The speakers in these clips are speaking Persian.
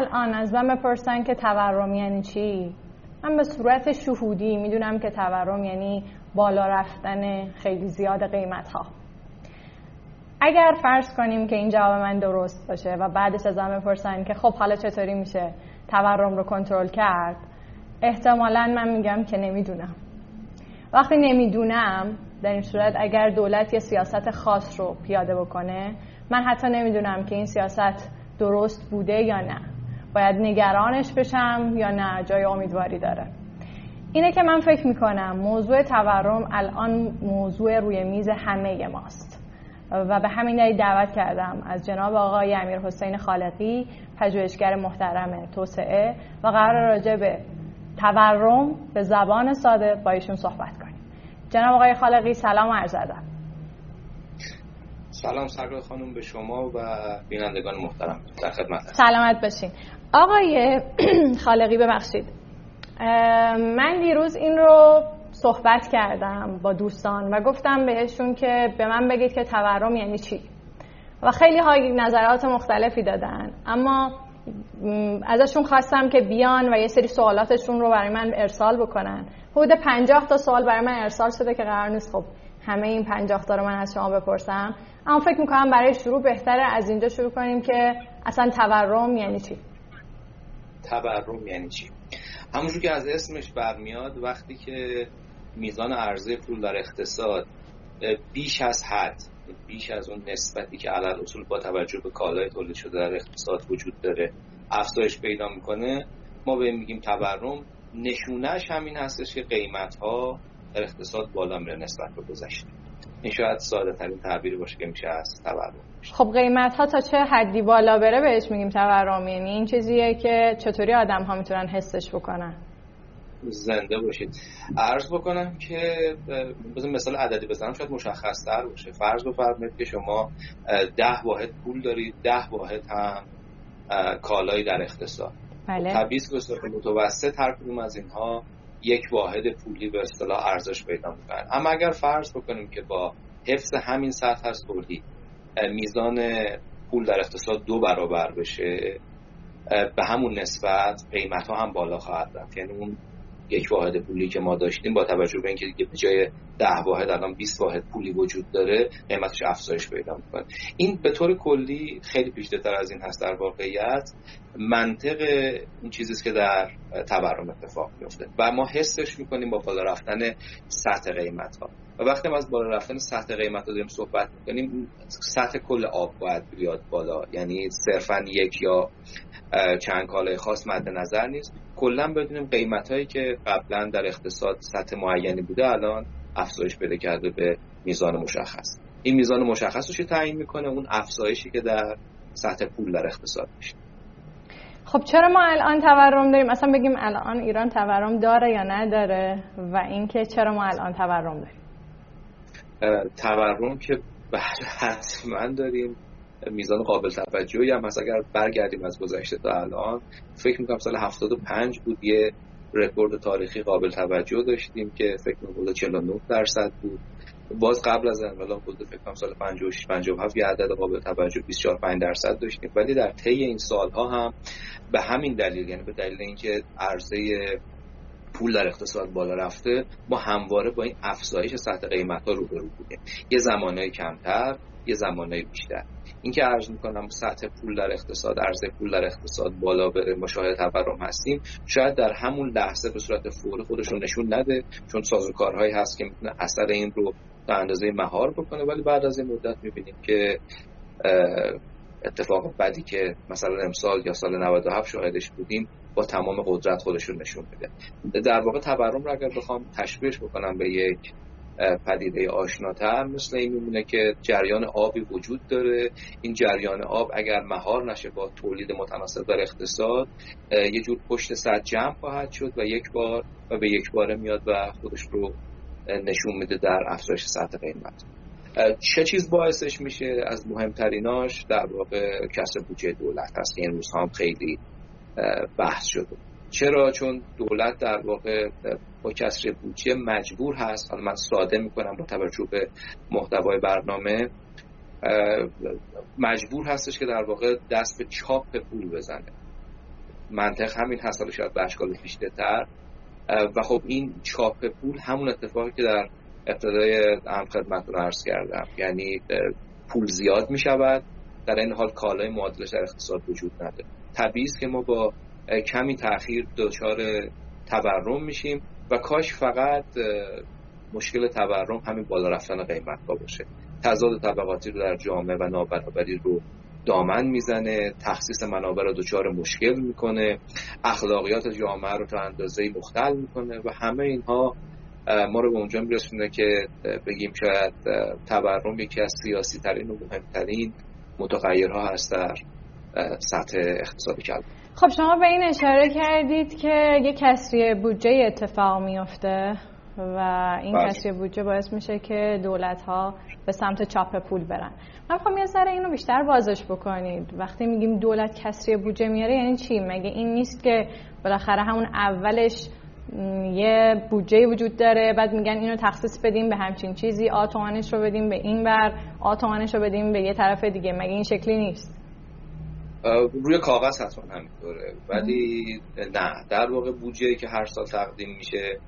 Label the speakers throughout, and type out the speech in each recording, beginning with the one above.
Speaker 1: الان از من بپرسن که تورم یعنی چی؟ من به صورت شهودی می‌دونم که تورم یعنی بالا رفتن خیلی زیاد قیمت ها اگر فرض کنیم که این جواب من درست باشه و بعدش از من بپرسن که خب حالا چطوری میشه تورم رو کنترل کرد احتمالا من میگم که نمی‌دونم. وقتی نمی‌دونم در این صورت اگر دولت یه سیاست خاص رو پیاده بکنه من حتی نمی‌دونم که این سیاست درست بوده یا نه. باید نگرانش بشم یا نه جای امیدواری داره. اینه که من فکر می‌کنم موضوع تورم الان موضوع روی میز همه ماست. و به همین دلیل دعوت کردم از جناب آقای امیر حسین خالقی پژوهشگر محترم توسعه و قرار راجع به تورم به زبان ساده با ایشون صحبت کنیم. جناب آقای خالقی سلام و عرض ادب.
Speaker 2: سلام سرکار خانم به شما و بینندگان محترم در خدمت
Speaker 1: سلامت باشین. آقای خالقی ببخشید. من دیروز این رو صحبت کردم با دوستان و گفتم بهشون که به من بگید که تورم یعنی چی. و خیلی های نظرات مختلفی دادن. اما ازشون خواستم که بیان و یه سری سوالاتشون رو برای من ارسال بکنن. حدود پنجاه تا سوال برای من ارسال شده که قرار نیست. خب همه این پنجاه تا رو من از شما بپرسم. اما فکر می‌کنم برای شروع بهتره از اینجا شروع کنیم که اصلا تورم یعنی چی.
Speaker 2: تورم یعنی چی؟ همونجور که از اسمش برمیاد وقتی که میزان عرضه پول در اقتصاد بیش از حد بیش از اون نسبتی که علل اصول با توجه به کالای تولید شده در اقتصاد وجود داره افزایش پیدا می‌کنه ما به میگیم تورم. نشونش همین هستش که قیمت ها در اقتصاد بالا میره نسبت به گذشته. این شاید ساده ترین تعبیری باشه که میشه از تورم.
Speaker 1: خب قیمت ها تا چه حدی بالا بره بهش میگیم تورم. یعنی این چیزیه که چطوری آدم ها می‌تونن حسش بکنن.
Speaker 2: زنده باشید. عرض بکنم که بزن مثال عددی بزنم. شاید مشخص تر باشه. فرض بفرمایید که شما ده واحد پول دارید. ده واحد هم کالایی در اقتصاد.
Speaker 1: بله.
Speaker 2: طبیعی به صورت متوسط هر کدوم از اینها یک واحد پولی به اصطلاح ارزش پیدا می‌کنن اما اگر فرض بکنیم که با حفظ همین سطح از تولید میزان پول در اقتصاد دو برابر بشه به همون نسبت قیمت ها هم بالا خواهد رفت. یعنی اون یک واحد پولی که ما داشتیم با توجه به اینکه دیگه به جای ده واحد الان 20 واحد پولی وجود داره قیمتش افزایش پیدا می‌کنه. این به طور کلی خیلی پیشتر از این هست در واقعیت. منطق اون چیزی که در تورم اتفاق میفته و ما حسش می‌کنیم با بالا رفتن سطح قیمت ها و وقتی ما از بالا رفتن سطح قیمت ها داریم صحبت می‌کنیم سطح کل آب باید بیاد بالا. یعنی صرفا یک یا چند کالای خاص مد نظر نیست. کلا بدونیم قیمت هایی که قبلا در اقتصاد سطح معینی بوده الان افزایش پیدا کرده به میزان مشخص. این میزان مشخص رو تعیین می‌کنه؟ اون افزایشی که در سطح پول در اقتصاد میشه.
Speaker 1: خب چرا ما الان تورم داریم؟ اصلا بگیم الان ایران تورم داره یا نداره و اینکه چرا ما الان تورم داریم؟
Speaker 2: تورم که حتما داریم. میزان قابل توجهی هم هست. اگر برگردیم از گذشته تا الان فکر می‌کنم سال 75 بود یه رکورد تاریخی قابل توجه داشتیم که فکر می‌کنم 49 درصد بود. باز قبل از انقلاب بود فکر کنم سال 56 57 یه عدد قابل توجه 24 5 درصد داشتیم. ولی در طی این سالها هم به همین دلیل یعنی به دلیل اینکه عرضه پول در اقتصاد بالا رفته ما همواره با این افزایش سطح قیمت ها روبرو بودیم. یه زمانهای کمتر یه زمانهای بیشتر. این که عرض می‌کنم سطح پول در اقتصاد عرضه پول در اقتصاد بالا بره ما شاهد تورم هستیم شاید در همون لحظه به صورت فوری خودشون نشون نده چون سازوکارهایی هست که می‌تونه اثر این رو تا اندازه مهار بکنه ولی بعد از این مدت می‌بینیم که اتفاق بدی که مثلا امسال یا سال 97 شاهدش بودیم با تمام قدرت خودشون نشون میده. در واقع تورم رو اگر بخوام تشبیهش بکنم به یک پدیده آشناتر مثل این میمونه که جریان آبی وجود داره. این جریان آب اگر مهار نشه با تولید متناسب در اقتصاد یه جور پشت سر جمع خواهد شد و یک بار و به یک باره میاد و خودش رو نشون میده در افزایش سطح قیمت. چه چیز باعثش میشه از مهمتریناش؟ در واقع کسر بودجه دولت هست این روزها هم خیلی بحث شده. چرا؟ چون دولت در واقع با کسر بودجه مجبور هست. حالا من ساده می‌کنم با توجه به محتوای برنامه. مجبور هستش که در واقع دست به چاپ پول بزنه. منطق همین هست. حالا شاید به اشکال تر و خب این چاپ پول همون اتفاقی که در ابتدای هم خدمتتون عرض کردم. یعنی پول زیاد می شود در این حال کالای معادلش در اقتصاد وجود نداره. طبیعی است که ما با کمی تاخیر دچار تورم میشیم و کاش فقط مشکل تورم همین بالا رفتن قیمت ها باشه. تضاد طبقاتی رو در جامعه و نابرابری رو دامن می‌زنه تخصیص منابع رو دچار مشکل می‌کنه اخلاقیات جامعه رو تا اندازه مختل می‌کنه و همه اینها ما رو به اونجا میرسونه که بگیم شاید تورم یکی از سیاسی ترین و مهمترین متغیرها هست در سطح اقتصادی کلان
Speaker 1: خب شما به این اشاره کردید که یک کسری بودجه اتفاق میفته و این بله. کسری بودجه باعث میشه که دولت ها به سمت چاپ پول برن. من می‌خوام یه ذره اینو بیشتر بازش بکنید. وقتی میگیم دولت کسری بودجه میاره یعنی چی؟ مگه این نیست که بالاخره همون اولش یه بودجه وجود داره بعد میگن اینو تخصیص بدیم به همچین چیزی آتوانش رو بدیم به این بر آتوانش رو بدیم به یه طرف دیگه. مگه این شکلی نیست؟
Speaker 2: روی کاغذ حتما همینطوره. ولی نه در واقع بودجه که هر سال تقدیم میشه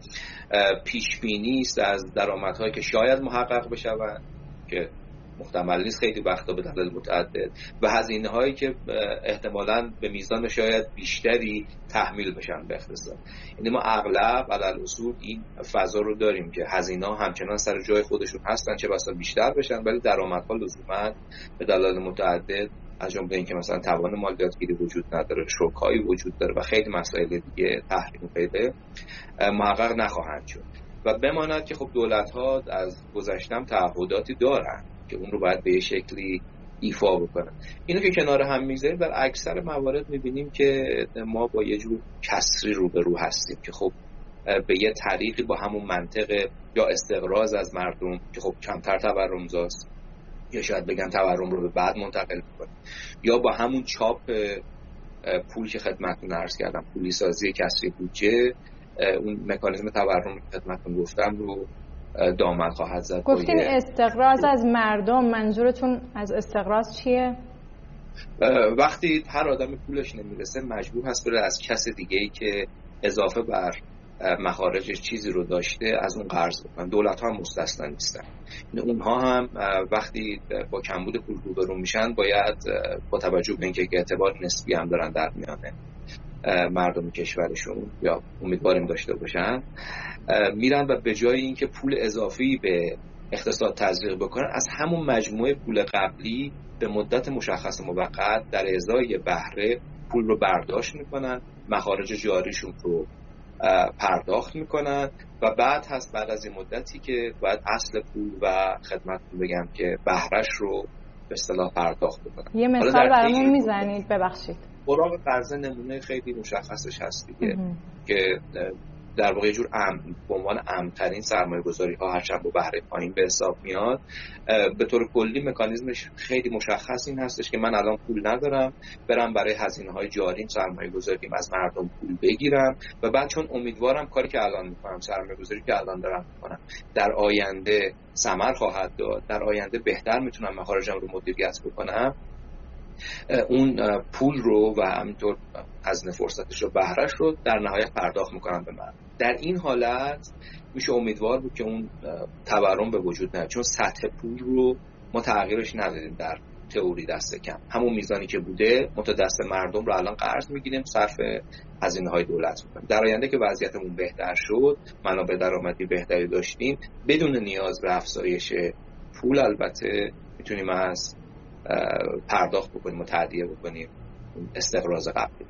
Speaker 2: پیش بینی است از درآمدهایی که شاید محقق بشوند که محتمل نیست خیلی وقتا به دلیل متعدد. و هزینه هایی که احتمالا به میزان شاید بیشتری تحمیل بشن به اقتصاد. یعنی ما اغلب علل اصول این فضا رو داریم که هزینه ها همچنان سر جای خودشون هستن چه بسا بیشتر بشن ولی درآمدها لزوما به دلایل متعدد از جمله اینکه مثلا توان مالیاتگیری وجود نداره شوکایی وجود داره و خیلی مسائل دیگه تحریم پیدا محقق نخواهند شد. و بماند که خب دولت ها از گذشتم تعهداتی دارن که اون رو باید به شکلی ایفا بکنن. اینو که کنار هم می‌ذاریم در اکثر موارد می‌بینیم که ما با یه جور کسری رو به رو هستیم که خب به یه طریقی با همون منطق یا استقراض از مردم که خب کمتر تورمزاست یا شاید بگم تورم رو به بعد منتقل می‌کنه یا با همون چاپ پول که خدمتتون عرض کردم پولی سازی کسری بودجه اون مکانیزم تورم که خدمتتون گفتم رو دامن خواهد زد
Speaker 1: گفتین استقراض از مردم منظورتون از استقراض چیه؟
Speaker 2: وقتی هر آدم پولش نمی‌رسه مجبور هست بره از کس دیگه ای که اضافه بر مخارجش چیزی رو داشته از اون قرض بکنن دولت ها هم مستثنا نیستن. اونها هم وقتی با کمبود پول روبرو میشن باید با توجه به اینکه اعتبار نسبی هم دارن در میانه مردم کشورشون یا امیدواریم داشته باشن میرن و به جای اینکه پول اضافی به اقتصاد تزریق بکنن از همون مجموعه پول قبلی به مدت مشخص موقت در ازای بهره پول رو برداشت می‌کنن مخارج جاریشون رو پرداخت می‌کنن و بعد هست بعد از این مدتی که باید اصل پول و خدمت بگم که بهرش رو به اصطلاح پرداخت بکنن.
Speaker 1: یه مثال برامون می‌زنید. ببخشید.
Speaker 2: براغ قرضه نمونه خیلی مشخصش هست دیگه که در واقع جور ام به عنوان امترین سرمایه گذاری ها هرچند با بهره پایین به حساب میاد به طور کلی مکانیزمش خیلی مشخص این هستش که من الان پول ندارم برم برای هزینه های جاریم سرمایه گذاری از مردم پول بگیرم و بعد چون امیدوارم کاری که الان می‌کنم سرمایه گذاری که الان دارم می‌کنم در آینده ثمر خواهد داد در آینده بهتر می‌تونم مخارجم رو مدیریت بکنم اون پول رو و همینطور هزینه فرصتش رو بهرش رو در نهایت پرداخت می‌کنن به من در این حالت میشه امیدوار بود که اون تورم به وجود نیاد. چون سطح پول رو ما تغییرش ندادیم در تئوری دست کم. همون میزانی که بوده متو دست مردم رو الان قرض می‌گیریم صرف هزینه های دولت می‌کنیم. در آینده که وضعیتمون بهتر شد منابع درآمدی بهتری داشتیم بدون نیاز به افزایش پول البته می‌تونیم از پرداخت بکنیم و تعدیه بکنیم. استقراض قبلی.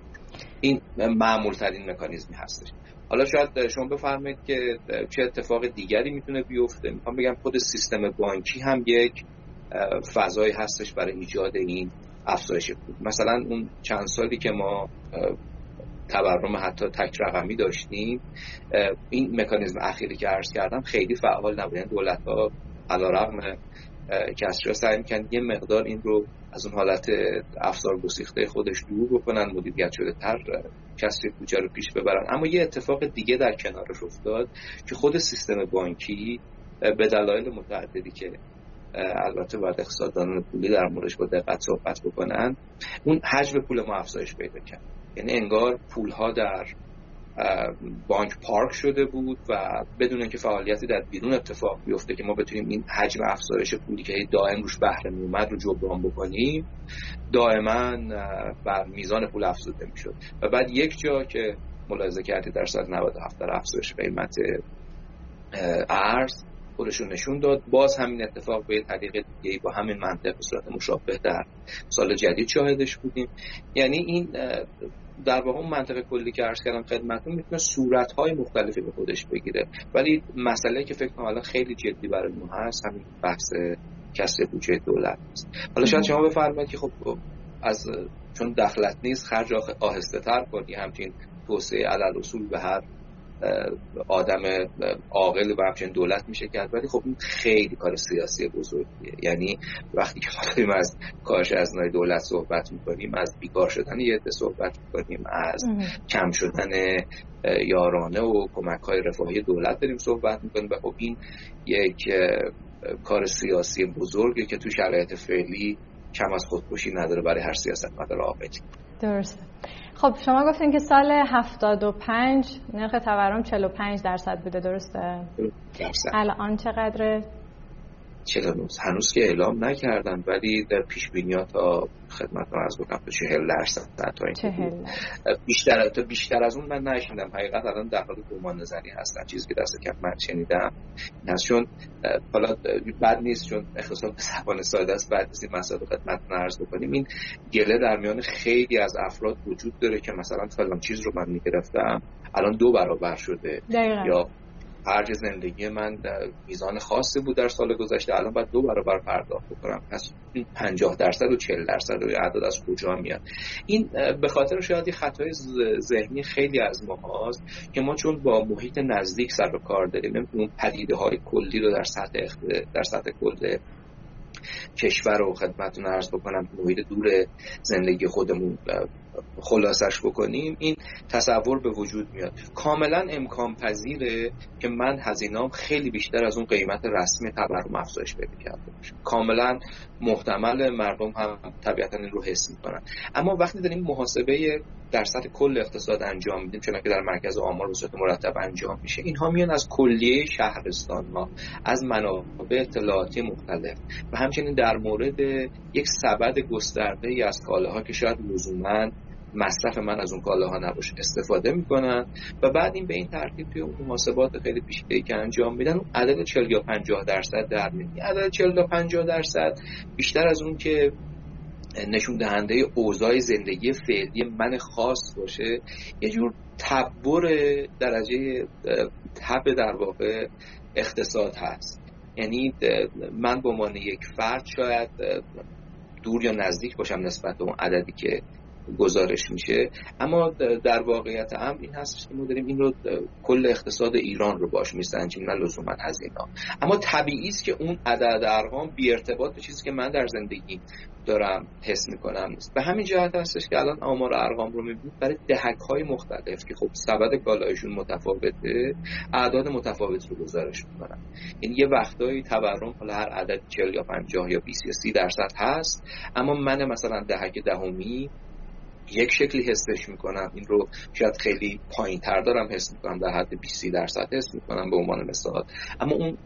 Speaker 2: این معمول ترین مکانیزمی هستش. حالا شاید شما بفرمایید که چه اتفاق دیگری می‌تونه بیفته. می‌خوام بگم خود سیستم بانکی هم یک فضایی هستش برای ایجاد این افزایش پول مثلا اون چند سالی که ما تورم حتی تک رقمی داشتیم این مکانیزم اخیری که عرض کردم خیلی فعال نبود. یعنی دولت ها علیرغم کسری سعی می‌کنن یه مقدار این رو از اون حالت افزار گسیخته خودش دور بکنن مدیریت شده تر کسری بودجه رو پیش ببرن. اما یه اتفاق دیگه در کنارش افتاد که خود سیستم بانکی به دلایل متعددی که البته باید اقتصاددانان پولی در موردش با دقت صحبت بکنن اون حجم پول ما افزایش پیدا کرد. یعنی انگار پولها در بانک پارک شده بود و بدون که فعالیتی در بیرون اتفاق بیفته که ما بتونیم این حجم افزایش پولی که دائم روش بهره میومد رو جبران بکنیم دائما بر میزان پول افزوده می‌شد. و بعد یک جا که ملاحظه کردی در سال 97 در افزایش قیمت ارز خودشون نشون داد. باز همین اتفاق به طریق دیگه با همین منطق به صورت مشابه در سال جدید شاهدش بودیم. یعنی این در واقع اون منطق کلی که عرض کردم خدمتتون می‌تونه صورت های مختلفی به خودش بگیره. ولی مسئله که فکر کنم الان خیلی جدی برای ما هست همین بحث کسر بودجه دولت است حالا شاید شما بفرمایید که خب از چون دخلت نیست خرج آهسته تر کنی همچین توسعه علل اصول به هر آدم عاقل و همچنین دولت میشه کرد. ولی خب این خیلی کار سیاسی بزرگیه. یعنی وقتی که داریم از کاهش از دولت صحبت می‌کنیم از بیکار شدن یه صحبت می‌کنیم از کم شدن یارانه و کمک های رفاهی دولت داریم صحبت می‌کنیم. و خب این یک کار سیاسی بزرگه که تو شرایط فعلی کم از خودکشی نداره برای هر سیاست مدار عاقلی.
Speaker 1: درسته خب شما گفتین که سال 75 نرخ تورم 45 درصد بوده درسته؟
Speaker 2: درصد
Speaker 1: الان چقدره؟
Speaker 2: 49 هنوز که اعلام نکردن ولی در پیش بینی تا خدمت رو از بکنم 40 درصد تا این بیشتر تا بیشتر از اون من نشیندم حقیقت الان در حال گمان نظری هستن. چیزی که دست کم من شنیدم این چون حالا بد نیست چون اختصار به زبان ساده است. بعد از این مسائل خدمت عرض بکنیم. این گله در میان خیلی از افراد وجود داره که مثلا فلان چیز رو من می‌گرفتم. الان دو برابر شده.
Speaker 1: دقیقا.
Speaker 2: یا خرج زندگی من میزان خاصی بود در سال گذشته. الان باید دو برابر پرداخت بکنم. پس 50 درصد و 40 درصد و اعداد از کجا میاد. این به خاطر شاید خطای ذهنی خیلی از ما هست که ما چون با محیط نزدیک سر و کار داریم اون پدیده های کلی رو در سطح در سطح کل کشور رو خدمتتون عرض بکنم. محیط دور زندگی خودمون خلاصش بکنیم این تصور به وجود میاد. کاملا امکان پذیره که من هزینام خیلی بیشتر از اون قیمت رسمی تورم افزایش پیدا کرده باشه. کاملا محتمل مردم هم طبیعتا این رو حس می‌کنن. اما وقتی داریم محاسبه در سطح کل اقتصاد انجام میدیم چون که در مرکز آمار به صورت مرتب انجام میشه اینها میان از کلیه شهرستان ها از منابع اطلاعاتی مختلف. و همچنین در مورد یک سبد گسترده ای از کالاها که شاید لزوما مصرف من از اون کالاها نباشه. استفاده می‌کنن و بعد این به این ترتیب توی محاسبات خیلی پیچیده که انجام میدن اون عدد 40 یا 50 درصد در میاد. عدد 40 تا 50 درصد بیشتر از اون که نشون دهنده اوضاع زندگی فعلی من خاص باشه. یه جور تبر درجه تب در واقع اقتصاد هست. یعنی من به عنوان یک فرد شاید دور یا نزدیک باشم نسبت به اون عددی که گزارش میشه. اما در واقعیت امر این هست که ما داریم این رو کل اقتصاد ایران رو باش میسنجیم نه لزوما هزینه اما طبیعی است که اون عدد ارقام بی ارتباط به چیزی که من در زندگی دارم حس می‌کنم نیست. به همین جهت هستش که الان آمار ارقام رو می‌بینید برای دهک های مختلف که خب سبد کالایشون متفاوته اعداد متفاوت رو گزارش می‌کنن. یعنی یه وقتایی تورم حالا هر عدد 40 یا 50 یا 20 یا 30 درصد هست اما من مثلا دهک دهمی یک شکلی حسش می‌کنم. این رو شاید خیلی پایین تر دارم حس می‌کنم در حد 20 درصد حس می‌کنم به عنوان مثال. اما اون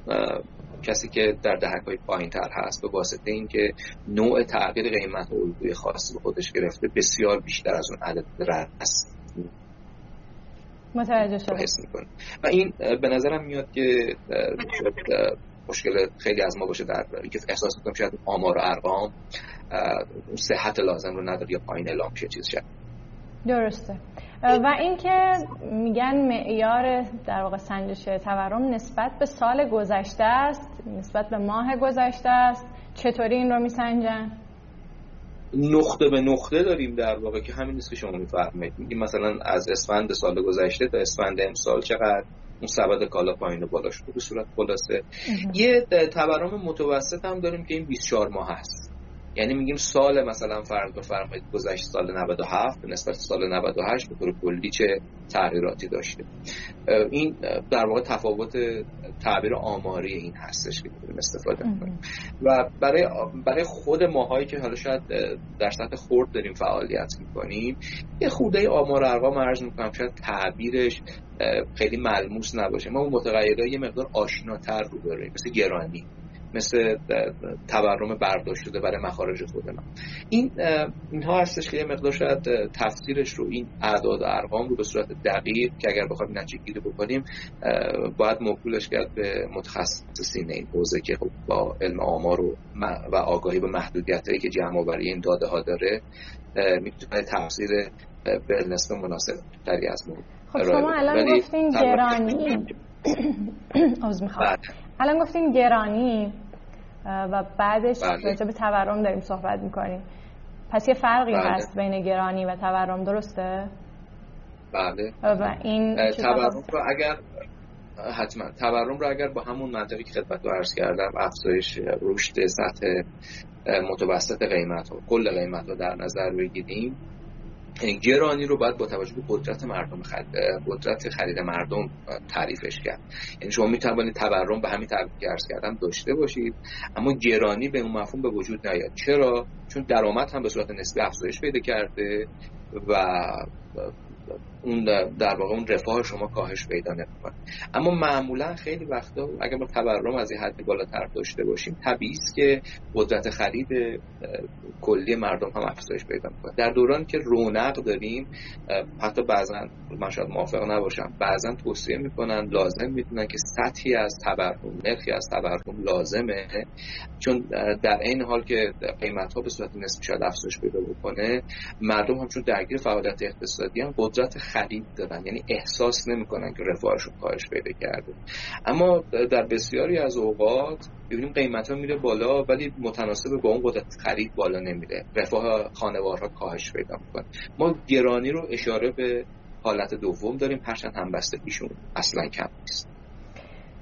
Speaker 2: کسی که در دهک های پایین تر هست به واسطه اینکه نوع تغییر قیمت و الگوی خاصی به خودش گرفته بسیار بیشتر از اون عدد رست
Speaker 1: متوجه شد
Speaker 2: و این به نظرم میاد که مشکل خیلی از ما باشه در اینکه احساس می‌کنم شاید آمار و ارقام صحت لازم رو نداره یا پایین اعلام شه چیز شد
Speaker 1: درسته. و اینکه میگن معیار در واقع سنجش تورم نسبت به سال گذشته است نسبت به ماه گذشته است چطوری این رو میسنجن؟
Speaker 2: نقطه به نقطه داریم در واقع که همین نیست که شما میفرمایید. میگیم مثلا از اسفند سال گذشته تا اسفند امسال چقدر؟ اون سبد کالا پایین و بالا شده به صورت خلاصه. یه تورم متوسط هم داریم که این 24 ماه هست. یعنی میگیم سال مثلا فرض بفرمایید گذشت سال 97 به نسبت سال 98 به طور کلی چه تغییراتی داشته. این در واقع تفاوت تعبیر آماری این هستش که می‌تونیم استفاده کنیم. و برای برای خود ماهایی که حالا شاید در سطح خرد داریم فعالیت می‌کنیم یه خورده آمار ارقام عرض می‌کنم شاید تعبیرش خیلی ملموس نباشه ما متغیرهای یه مقدار آشناتر رو داریم مثل گرانی. مثل تورم برداشت شده برای مخارج خود من این اینها هستش که یه مقدار شاید تفسیرش رو این اعداد و ارقام رو به صورت دقیق که اگر بخوایم نتیجه گیری بکنیم باید موکولش کرد به متخصصین این حوزه که خب با علم آمار و, و آگاهی به محدودیت هایی که جمع آوری این داده ها داره می‌تونه تفسیر به نسبت مناسب تری از
Speaker 1: مورد خب شما الان گفتین گرانی. از می‌خوام. بله. الان گفتین گرانی. و بعدش بله. راجع به تورم داریم صحبت می‌کنیم پس یه فرقی بله. هست بین گرانی و تورم درسته؟
Speaker 2: بله
Speaker 1: و این
Speaker 2: تورم رو اگر حتما تورم رو اگر با همون منطقی که خدمت رو عرض کردم افزایش رشد سطح متوسط قیمت ها کل قیمت ها در نظر بگیریم گرانی رو باید با توجه به قدرت مردم خرید قدرت خرید مردم تعریفش کرد. یعنی شما می توانید تورم به همین تعریف که کردم داشته باشید اما گرانی به اون مفهوم به وجود نیاد. چرا؟ چون درآمد هم به صورت نسبی افزایش پیدا کرده و اون در واقع اون رفاه شما کاهش پیدا نمی‌کنه. اما معمولا خیلی وقتا اگر ما تورم از این حد بالاتر داشته باشیم طبیعی است که قدرت خرید کلی مردم هم افزایش پیدا می‌کنه. در دوران که رونق داریم حتی بعضا من شاید موافق نباشم بعضا توصیه می‌کنن لازم می‌دونن که سطحی از تورم نرخی از تورم لازمه چون در این حال که قیمت ها به صورت نسبی شاید افزایش پیدا بکنه مردم هم چون درگیر فعالیت اقتصادی هم قدرت خرید دارن یعنی احساس نمی‌کنن که رفاهشون کاهش پیدا کرده. اما در بسیاری از اوقات ببینیم قیمت ها میره بالا ولی متناسب با اون قدرت خرید بالا نمیره. رفاه خانوارها کاهش پیدا می‌کنه. ما گرانی رو اشاره به حالت دوم داریم. هرچند همبستگیشون اصلا کم نیست.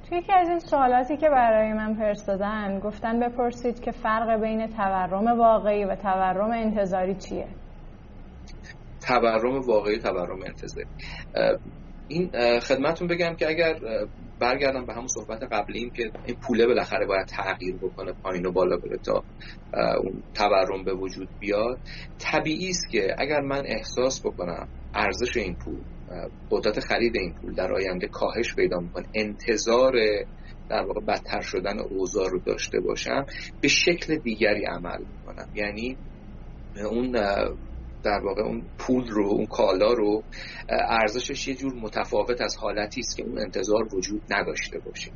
Speaker 1: توی یکی از این سوالاتی که برای من فرستادن گفتن بپرسید که فرق بین تورم واقعی و تورم انتظاری چیه؟
Speaker 2: تورم واقعی تورم انتظاری این خدمتون بگم که اگر برگردم به همون صحبت قبلیم که این پوله بالاخره باید تغییر بکنه پایین و بالا بره تا اون تورم به وجود بیاد. طبیعی است که اگر من احساس بکنم ارزش این پول قدرت خرید این پول در آینده کاهش پیدا می‌کنه انتظار در واقع بدتر شدن اوضاع رو داشته باشم به شکل دیگری عمل می‌کنم. یعنی اون در واقع اون پول رو اون کالا رو ارزشش یه جور متفاوت از حالتی است که اون انتظار وجود نداشته باشه.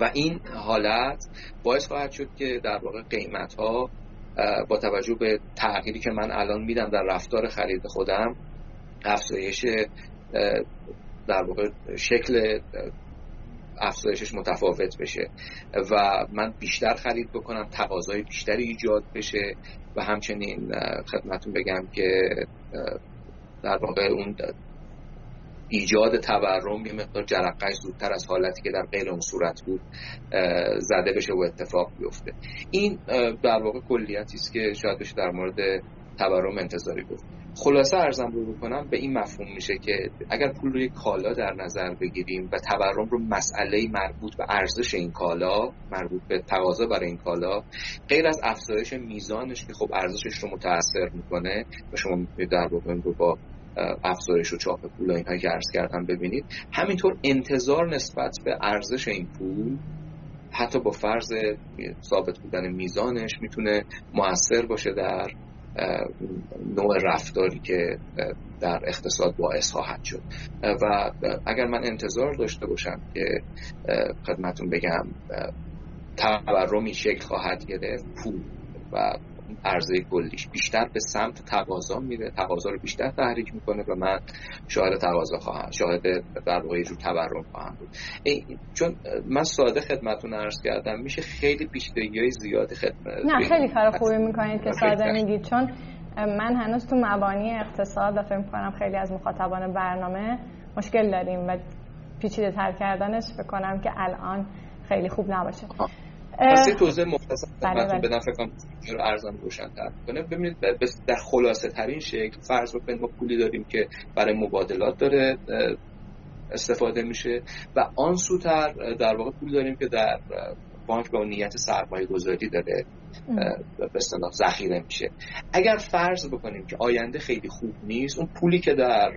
Speaker 2: و این حالت باعث خواهد شد که در واقع قیمت ها با توجه به تغییری که من الان میدم در رفتار خرید خودم افزایش در واقع شکل افزایشش متفاوت بشه. و من بیشتر خرید بکنم تقاضای بیشتری ایجاد بشه و همچنین خدمتون بگم که در واقع اون ایجاد تورم یه مقدار جرقش زودتر از حالتی که در غیر اون صورت بود زده بشه و اتفاق بیفته. این در واقع کلیتی است که شاید بشه در مورد تورم انتظاری گفت. خلاصه ارزم رو بکنم به این مفهوم میشه که اگر پول رو یک کالا در نظر بگیریم و تورم رو مسئله مربوط به ارزش این کالا مربوط به تقاضا برای این کالا غیر از افزایش میزانش که خب ارزشش رو متاثر می‌کنه و شما در واقع رو با افزایش و چاپ پول و که عرض کردم ببینید همینطور انتظار نسبت به ارزش این پول حتی با فرض ثابت بودن میزانش می‌تونه موثر باشه در نوع رفتاری که در اقتصاد باعث خواهد شد. و اگر من انتظار داشته باشم که خدمتون بگم تورمی شکل خواهد گرفت پول و عرضه کلیش. بیشتر به سمت تقاضا میره. تقاضا رو بیشتر تحریک می‌کنه و من شاهد تقاضا خواهم شاهد در واقع جو تورم خواهم بود. چون من ساده خدمتون عرض کردم میشه خیلی پیچیدگی های زیاد خدمت
Speaker 1: نه خیلی کار خوبی می‌کنید که ساده میگید. چون من هنوز تو مبانی اقتصاد و فکر کنم خیلی از مخاطبان برنامه مشکل داریم و پیچیده تر کردنش بکنم که الان خیلی خوب نباشه.
Speaker 2: پس توضیح مختصر بله بله. بدم فکر رو ارزان روشن تر کنه ببینید در خلاصه ترین شکل فرض بکنید ما پولی داریم که برای مبادلات داره استفاده میشه و آن سوتر در واقع پول داریم که در بانک با نیت سرمایه گذاری داره به اصطلاح ذخیره میشه. اگر فرض بکنیم که آینده خیلی خوب نیست اون پولی که در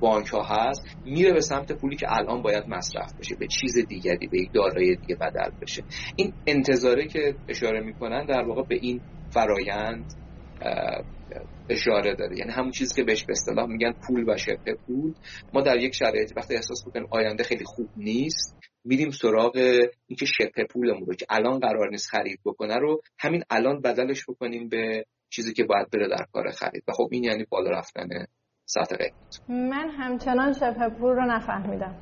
Speaker 2: بانک ها هست میره به سمت پولی که الان باید مصرف بشه به چیز دیگری به یک دارایی دیگه بدل بشه. این انتظاره که اشاره می‌کنن در واقع به این فرایند اشاره داره. یعنی همون چیزی که بهش به اصطلاح میگن پول و شبه پول. ما در یک شرایطی وقتی احساس بکنیم آینده خیلی خوب نیست میریم سراغ اینکه شبه پولمون رو که الان قرار نیست خرید بکنه رو همین الان بدلش بکنیم به چیزی که باید بره در کار خرید. و خب این یعنی بالا رفتن سطح قیمت
Speaker 1: من همچنان شبه پول رو نفهمیدم.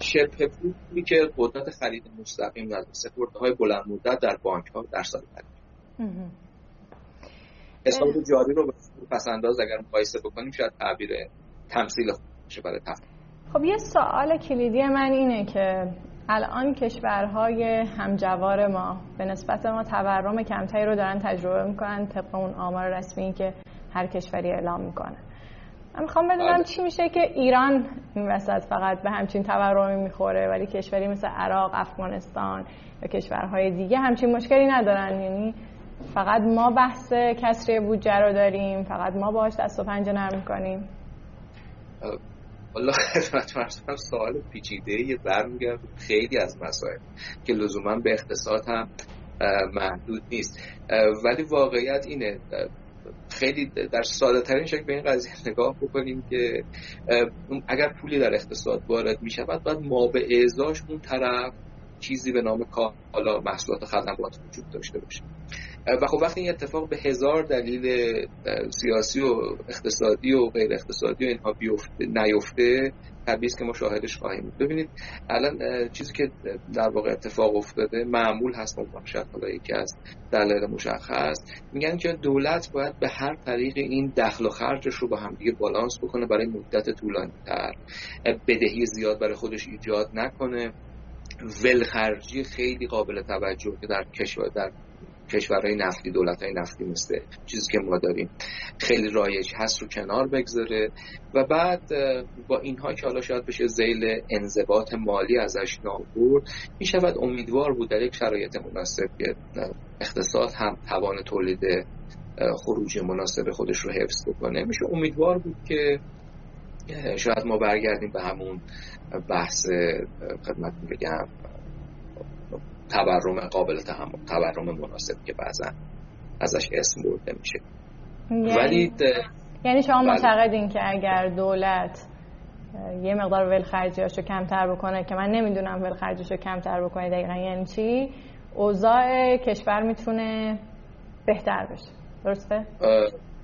Speaker 2: شبه پولی که قدرت خرید مستقیم نداره سپرده های بلند مدت در بانک ها در سال حساب جاری رو پس انداز اگر مقایسه بکنیم شاید تعبیر تمثیل خوب برای تفکر
Speaker 1: خب یه سوال کلیدی من اینه که الان کشورهای همجوار ما به نسبت ما تورم کمتری رو دارن تجربه می‌کنن طبق اون آمار رسمی که هر کشوری اعلام می‌کنه. من می‌خوام بدونم بله. چی میشه که ایران این وسط فقط به همچین تورمی می‌خوره ولی کشوری مثل عراق، افغانستان و کشورهای دیگه همچین مشکلی ندارن. یعنی فقط ما بحث کسری بودجه رو داریم فقط ما باش دست و پنجه نرم می‌کنیم.
Speaker 2: حالا خدمت سوال پیچیده یه برمیگرد خیلی از مسائل که لزوما به اقتصاد هم محدود نیست. ولی واقعیت اینه خیلی در ساده ترین شکل به این قضیه نگاه بکنیم که اگر پولی در اقتصاد وارد می شود باید ما به اعزاش اون طرف چیزی به نام کالا محصولات خدمات وجود داشته باشه. و خب وقتی این اتفاق به هزار دلیل سیاسی و اقتصادی و غیر اقتصادی و اینها بیفته نیفته طبیعی که ما شاهدش خواهیم بود. ببینید الان چیزی که در واقع اتفاق افتاده معمول هست مباشرت حالا یکی از دلایل مشخص. میگن که دولت باید به هر طریق این دخل و خرجش رو با همدیگه بالانس بکنه برای مدت طولانی تر بدهی زیاد برای خودش ایجاد نکنه. ولخرجی خیلی قابل توجه که در کشور در کشورهای نفتی دولت های نفتی مثل چیزی که ما داریم. خیلی رایج هست رو کنار بگذاره و بعد با اینها که حالا شاید بشه زیل انضباط مالی ازش نابود می شود امیدوار بود در یک شرایط مناسب که اقتصاد هم توان تولید خروج مناسب خودش رو حفظ بکنه. میشه امیدوار بود که شاید ما برگردیم به همون بحث خدمت بگم تورم قابل تحمل تورم مناسب که بعضا ازش اسم برده میشه
Speaker 1: یعنی ولی یعنی شما بله. معتقدین که اگر دولت یه مقدار ول رو کمتر بکنه که من نمی‌دونم ول رو کمتر بکنه دقیقا یعنی چی اوضاع کشور می‌تونه بهتر بشه درسته؟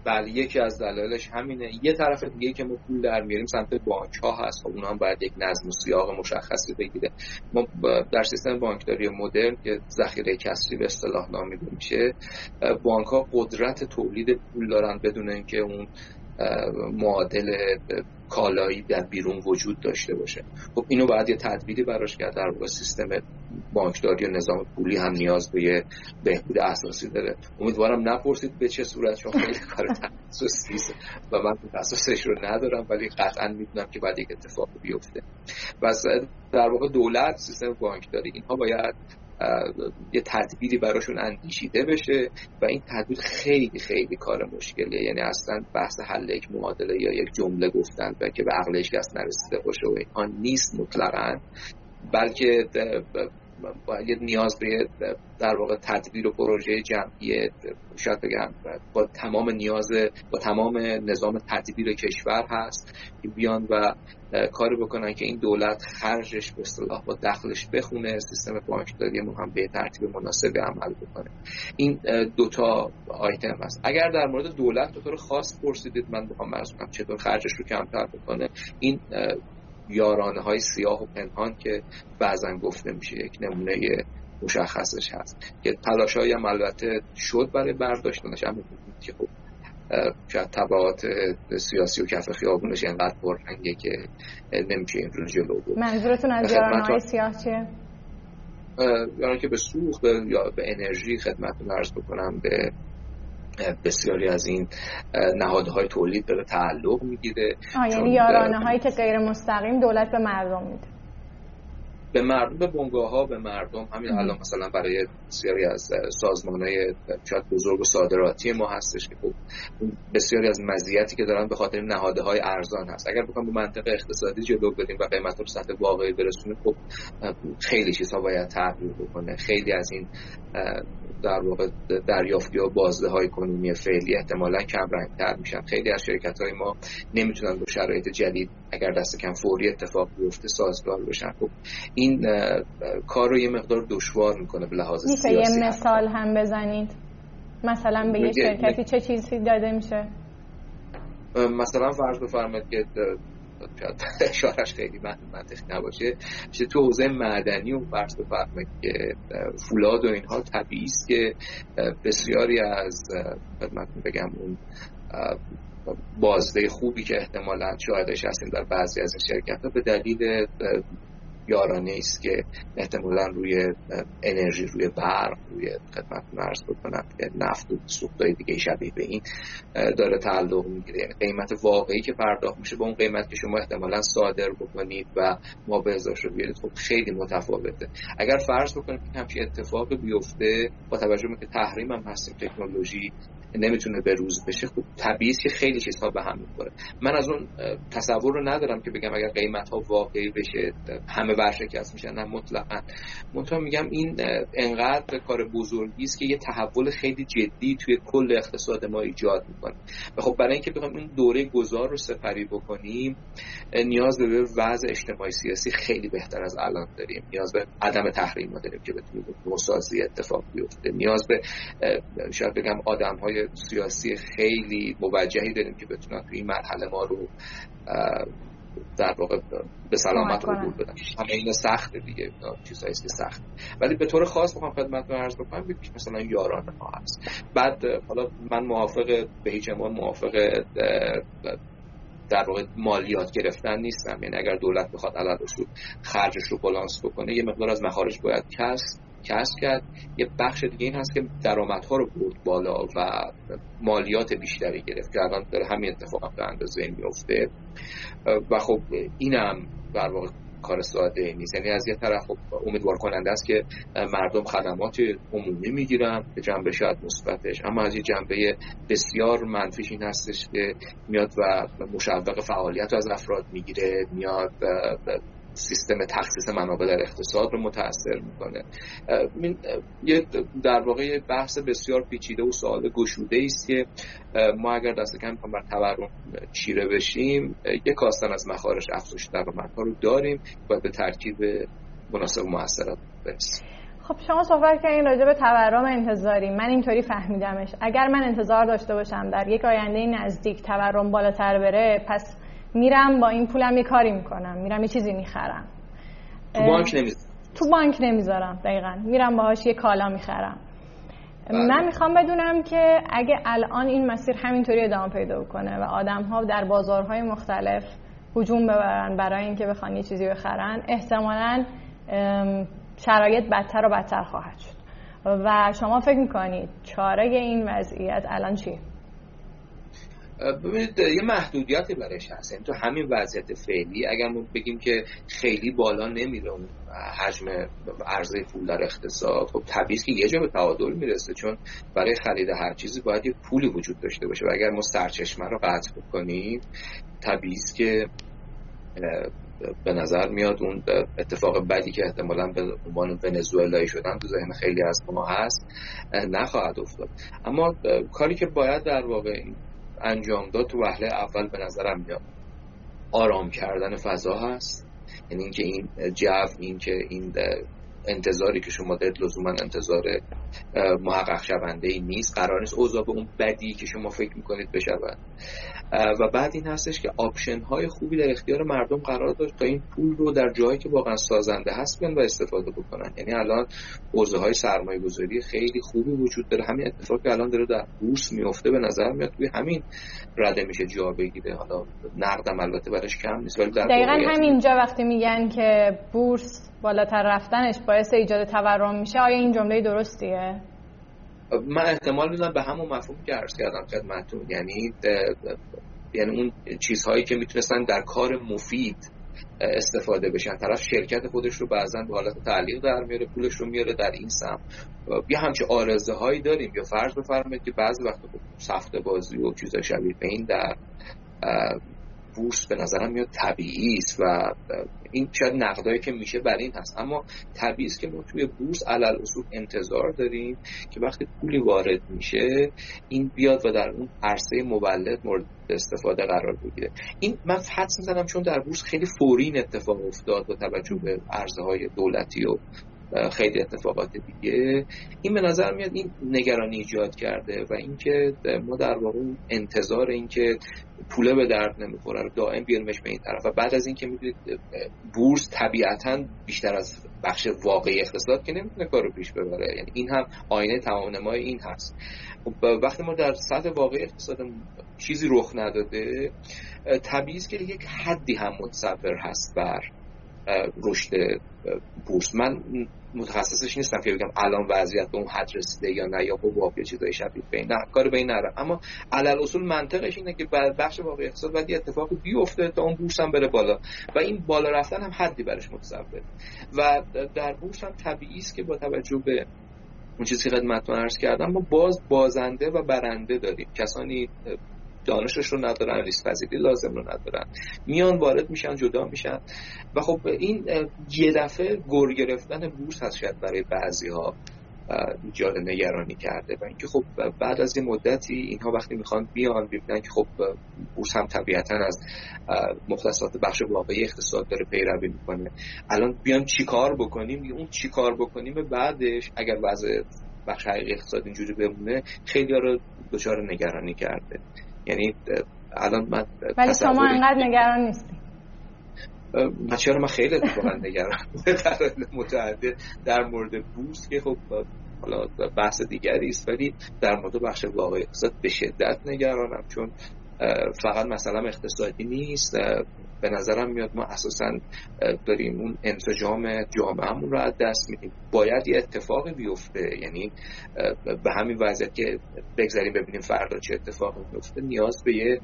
Speaker 2: بله یکی از دلایلش همینه. یه طرف دیگه که ما پول در میاریم سمت بانک ها هست. خب اونها هم باید یک نظم و سیاق مشخصی بگیره. ما در سیستم بانکداری مدرن که ذخیره کسری به اصطلاح نامیده میشه بانک ها قدرت تولید پول دارن بدون اینکه اون معادل کالایی در بیرون وجود داشته باشه. خب اینو باید یه تدبیری براش کرد. در واقع سیستم بانکداری و نظام پولی هم نیاز به یه بهبود اساسی داره. امیدوارم نپرسید به چه صورت چون خیلی کار تخصصی و من تخصصش رو ندارم ولی قطعا می‌دونم که باید یک اتفاق بیفته. و در واقع دولت سیستم بانکداری اینها باید یه تدبیری براشون اندیشیده بشه و این تدبیر خیلی خیلی کار مشکلیه. یعنی اصلا بحث حل یک معادله یا یک جمله گفتن و که به عقل کس نرسیده باشه و اینها نیست مطلقا بلکه باید نیاز به در واقع تدبیر و پروژه جمعی شاید بگم با تمام نیاز با تمام نظام تدبیر کشور هست که بیان و کاری بکنن که این دولت خرجش به اصطلاح با دخلش بخونه سیستم بانکداری ما هم به ترتیب مناسبی عمل بکنه. این دوتا آیتم هست. اگر در مورد دولت به طور خاص پرسیدید من مرز کنم چطور خرجش رو کمتر بکنه این یارانه های سیاه و پنهان که بعضا گفته میشه یک نمونه مشخصش هست. که تلاش هم البته شد برای برداشتنش اما که خب شاید تبعات سیاسی و کف خیابونش اینقدر پررنگه که نمیشه این رو جلو بود
Speaker 1: منظورتون از یارانه های سیاه چیه؟
Speaker 2: یعنی که به سوخت یا به انرژی خدمتتون عرض بکنم به بسیاری از این نهادهای تولید داره تعلق می‌گیره.
Speaker 1: یعنی یارانه هایی که غیر مستقیم دولت به مردم میده.
Speaker 2: به مردم به بنگاه ها به مردم. همین الان مثلا برای بسیاری از سازمان های شاید بزرگ و صادراتی ما هستش که خب بسیاری از مزیتی که دارن به خاطر نهاده های ارزان هست. اگر بخوام به منطق اقتصادی جلو بریم و قیمت رو سطح واقعی برسونیم خب خیلی چیزها باید تغییر بکنه. خیلی از این در واقع دریافتی و بازده های کنونی فعلی احتمالا کم تر میشن. خیلی از شرکت های ما نمی‌تونن با شرایط جدید اگر دست کم فوری اتفاق بیفته سازگار بشن. خب این کار رو یه مقدار دشوار می‌کنه به لحاظ
Speaker 1: میشه یه مثال هم بزنید؟ مثلا به یه شرکتی چه چیزی داده میشه؟
Speaker 2: مثلا فرض بفرمایید که شاید اشارش خیلی منطقی نباشه. تو حوزه مدنی و فرض بفرمایید که فولاد و اینها طبیعی است که بسیاری از خدمتتون بگم اون بازده خوبی که احتمالا شاهدش هستیم در بعضی از این شرکت ها به دلیل یارانه است که احتمالا روی انرژی روی برق روی خدمت عرض بکنم نفت و سوختای دیگه شبیه به این داره تعلق می‌گیره. یعنی قیمت واقعی که پرداخت میشه با اون قیمت که شما احتمالا صادر بکنید و ما به ازاش رو بیارید خب خیلی متفاوته. اگر فرض بکنیم که همچین اتفاق بیفته با توجه به که تحریم هم هستیم تکنولوژی نمی‌تونه به روز بشه خب طبیعی که خیلی چیزها به هم می‌خوره. من از اون تصور رو ندارم که بگم اگر قیمت ها واقعی بشه همه ورشکست میشن. نه مطلقا. منتها میگم این انقدر کار بزرگی است که یه تحول خیلی جدی توی کل اقتصاد ما ایجاد می‌کنه. و خب برای اینکه بخوایم این دوره گذار رو سپری بکنیم نیاز به وضع اجتماعی سیاسی خیلی بهتر از الان داریم. نیاز به عدم تحریم داریم که بتونیم نوسازی اتفاق بیفته. نیاز به شاید بگم آدم های سیاسی خیلی موجهی داریم که بتونن توی این مرحله ما رو در واقع به سلامت رو بدن. همه این سخته دیگه چیزهایی که سخت ولی به طور خاص بخوام خدمت رو عرض بکنم که مثلا یاران ما هست. بعد حالا من موافق به هیچ موافق در واقع مالیات گرفتن نیستم. یعنی اگر دولت بخواد علل رسول خرجش رو بالانس بکنه یه مقدار از مخارج باید کسب کسب کرد. یه بخش دیگه این هست که درآمدها رو برد بالا و مالیات بیشتری گرفت که الان داره همین اتفاق به اندازه میفته و خب اینم در واقع کار ساده نیست. یعنی از یه طرف خب امیدوار کننده است که مردم خدمات عمومی می‌گیرن به جنبه شاید مثبتش. اما از یه جنبه بسیار منفیش این هستش که میاد و مشوق فعالیت رو از افراد می‌گیره میاد سیستم تخصیص منابع در اقتصاد رو متاثر می‌کنه. یه در واقع بحث بسیار پیچیده و سوال گشوده است که ما اگر دست کم بر تورم چیره بشیم یک کاستن از مخارج افزایش درآمدها رو داریم و به ترکیب مناسب موثرات برسیم.
Speaker 1: خب شما صحبت کردین راجع به تورم انتظاری. من اینطوری فهمیدمش. اگر من انتظار داشته باشم در یک آینده نزدیک تورم بالاتر بره پس میرم با این پولم یه کاری می‌کنم میرم یه چیزی می‌خرم.
Speaker 2: تو بانک نمی‌ذارم
Speaker 1: تو بانک نمی‌ذارم دقیقا. میرم باهاش یه کالا می‌خرم. بله. من می‌خوام بدونم که اگه الان این مسیر همینطوری ادامه پیدا کنه و آدم ها در بازارهای مختلف هجوم ببرن برای اینکه بخوان یه چیزی بخرن احتمالا شرایط بدتر و بدتر خواهد شد. و شما فکر می‌کنید چاره این وضعیت الان چیه؟
Speaker 2: ببینید یه محدودیتی برش هست. یعنی تو همین وضعیت فعلی اگر ما بگیم که خیلی بالا نمیره اون حجم عرضه پول در اقتصاد خب طبیعی که یه جا به تعادل می‌رسه چون برای خرید هر چیزی باید یه پولی وجود داشته باشه. و اگر ما سرچشمه رو قطع بکنیم طبیعی که به نظر میاد اون اتفاق بدی که احتمالا به عنوان ونزوئلایی شدن تو ذهن خیلی از ما هست نخواهد افتاد. اما کاری که باید در واقع انجام داد تو وهله اول به نظرم میاد. آرام کردن فضا هست. یعنی اینکه این جو این که این انتظاری که شما دارید لزوما انتظار محقق شونده ای نیست. قرار نیست اوضاع به اون بدی که شما فکر می‌کنید بشود. و بعد این هستش که آپشن های خوبی در اختیار مردم قرار داشت تا این پول رو در جایی که واقعا سازنده هست بیان و استفاده بکنن. یعنی الان حوزه های سرمایه گذاری خیلی خوبی وجود داره. همین اتفاقی الان داره در بورس میفته به نظر میاد توی همین رده میشه جا بگیره. حالا نقدم البته براش کم نیست ولی در
Speaker 1: دقیقا همینجا وقتی میگن که بورس بالاتر رفتنش باعث ایجاد تورم میشه آیا این جمله درستیه؟
Speaker 2: من احتمال میدم به همون مفهوم که عرض کردم خدمتتون. یعنی یعنی اون چیزهایی که می‌تونستن در کار مفید استفاده بشن. طرف شرکت خودش رو بعضا به حالت تعلیق در میاره پولش رو میاره در این سم یا همچه آرزه هایی داریم. یا فرض بفرمایید که بعضی وقت خب سفته بازی و چیزای شبیه به این در بورس به نظرم میاد طبیعی است و این شاید نقدایی که میشه بر این هست. اما طبیعی است که ما توی بورس علل اصول انتظار داریم که وقتی پولی وارد میشه این بیاد و در اون عرصه مولد مورد استفاده قرار بگیره. این من حدس می‌زنم چون در بورس خیلی فوری این اتفاق افتاد با توجه به عرضه های دولتی و خیلی اتفاقات دیگه. این به نظر میاد این نگرانی ایجاد کرده و اینکه ما در واقع انتظار اینکه پوله به درد نمی‌خوره رو دائم بیاریمش به این طرف. و بعد از اینکه می‌دونید بورس طبیعتا بیشتر از بخش واقعی اقتصاد که نمی‌تونه کارو پیش ببره. یعنی این هم آینه تمام نمای این هست. خب، وقتی ما در سطح واقعی اقتصاد چیزی رخ نداده طبیعی که یک حدی هم متصور هست بر رشد بورس. من متخصصش نیستم که بگم الان وضعیت به اون حد رسیده یا نه یا حباب یا چیزای شبیه به نه کار به این اما علل اصول منطقش اینه که بخش واقعی اقتصاد باید یه اتفاق بیفته تا اون بورس هم بره بالا و این بالا رفتن هم حدی برش متصور و در بورس هم طبیعی است که با توجه به اون چیزی که خدمتتون عرض کردم ما باز بازنده و برنده داریم. کسانی دانشش رو ندارن ریسک پذیری لازم رو ندارن. میان وارد میشن جدا میشن. و خب این یه دفعه گر گرفتن بورس هست شاید برای بعضی ها ایجاد نگرانی کرده. و اینکه خب بعد از این مدتی اینها وقتی می‌خوان بیان ببینن که خب بورس هم طبیعتا از مختصات بخش واقعی اقتصاد داره پیروی می‌کنه. الان بیان چیکار بکنیم؟ اون چیکار بکنیم بعدش اگر وضع بخش حقیقی اقتصاد اینجوری بمونه خیلی رو دچار نگرانی کرده. یعنی الان من
Speaker 1: ولی شما انقدر نگران نیستی.
Speaker 2: من چرا من خیلی اتفاقا نگران در متعدد در مورد بورس که خب حالا بحث دیگری است ولی در مورد بخش واقعی اقتصاد به شدت نگرانم چون فقط مثلا اقتصادی نیست به نظرم میاد ما اساسا داریم اون انسجام جامعهمون رو از دست میدیم. باید یه اتفاقی بیفته یعنی به همین وضعیت که بگذاریم ببینیم فردا چه اتفاقی بیفته نیاز به یه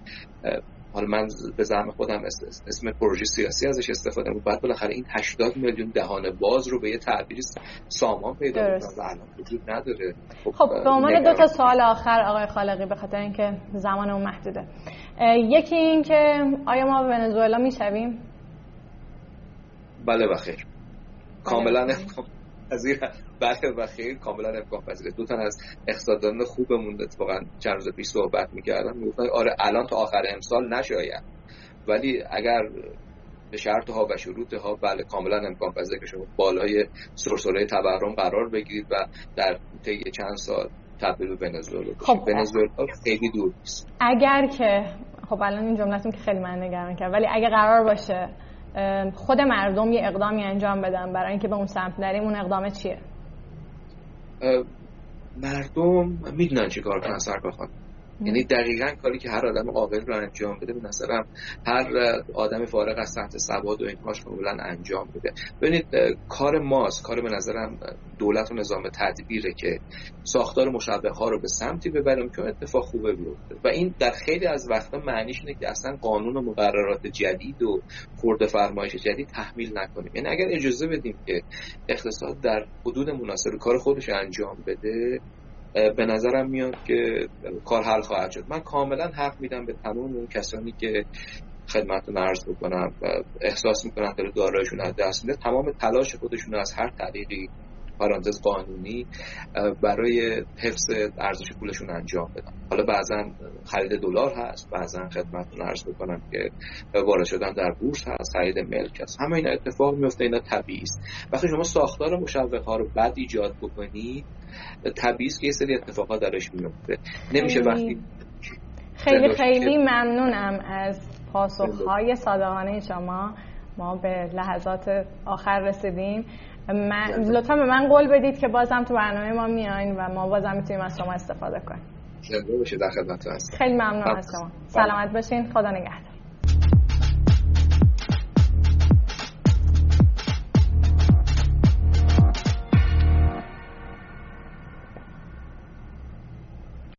Speaker 2: حالا من به زعم خودم اسم پروژه سیاسی ازش استفاده بود بعد بالاخره این 80 میلیون دهان باز رو به یه تعبیری سامان پیدا کنم و الان وجود نداره.
Speaker 1: خب, خب به عنوان دو تا سوال آخر آقای خالقی به خاطر اینکه زمانمون محدوده. یکی این که آیا ما به ونزوئلا می‌شویم؟
Speaker 2: بله و خیر. کاملا پذیر بله و خیر کاملا امکان پذیره دو تن از اقتصاددان خوبمون اتفاقا چند روز پیش صحبت می‌کردم. می‌گفتن آره الان تا آخر امسال نشاید. ولی اگر به شرط ها و شروط ها بله کاملا امکان پذیره که شما بالای سرسره تورم قرار بگیرید و در طی چند سال تبدیل به ونزوئلا خب ونزوئلا خیلی دور نیست.
Speaker 1: اگر که خب الان این جملتون که خیلی من نگران کرد ولی اگر قرار باشه خود مردم یه اقدامی انجام بدن برای اینکه به اون سمت نریم اون اقدام چیه؟
Speaker 2: مردم می‌دونن چی کار کنن سرکار خانم. یعنی دقیقا کاری که هر آدم عاقل رو انجام بده به نظرم هر آدم فارغ از سطح سواد و اینهاش کاملا انجام بده. ببینید کار ماست. کار به نظرم دولت و نظام تدبیره که ساختار مشابه ها رو به سمتی ببریم که اتفاق خوبه بیفته. و این در خیلی از وقتا معنیش اینه که اصلا قانون و مقررات جدید و خورده فرمایش جدید تحمیل نکنیم. یعنی اگر اجازه بدیم که اقتصاد در حدود مناسب کار خودش انجام بده به نظرم میاد که کار حل خواهد شد. من کاملا حق میدم به تمام اون کسانی که خدمتتون عرض بکنم و احساس می‌کنن که دارایشون از دست میده. تمام تلاش خودشون از هر طریقی پرانتز قانونی برای حفظ ارزش پولشون انجام بدن. حالا بعضا خرید دلار هست بعضا خدمتتون عرض بکنم که وارد شدن در بورس هست خرید ملک هست. همه اینا اتفاق میفته اینا طبیعی است. وقتی شما ساختار مشوق ها رو بد ایجاد بکنید طبیعی است که یه سری اتفاقات درش میفته نمیشه وقتی
Speaker 1: خیلی خیلی ممنونم از پاسخهای صادقانه شما. ما به لحظات آخر رسیدیم. من لطفا به من قول بدید که بازم تو برنامه ما میاین و ما بازم می‌تونیم از شما استفاده کنیم.
Speaker 2: در خدمت
Speaker 1: خیلی ممنون از شما. سلامت باشین. خدا نگهدار.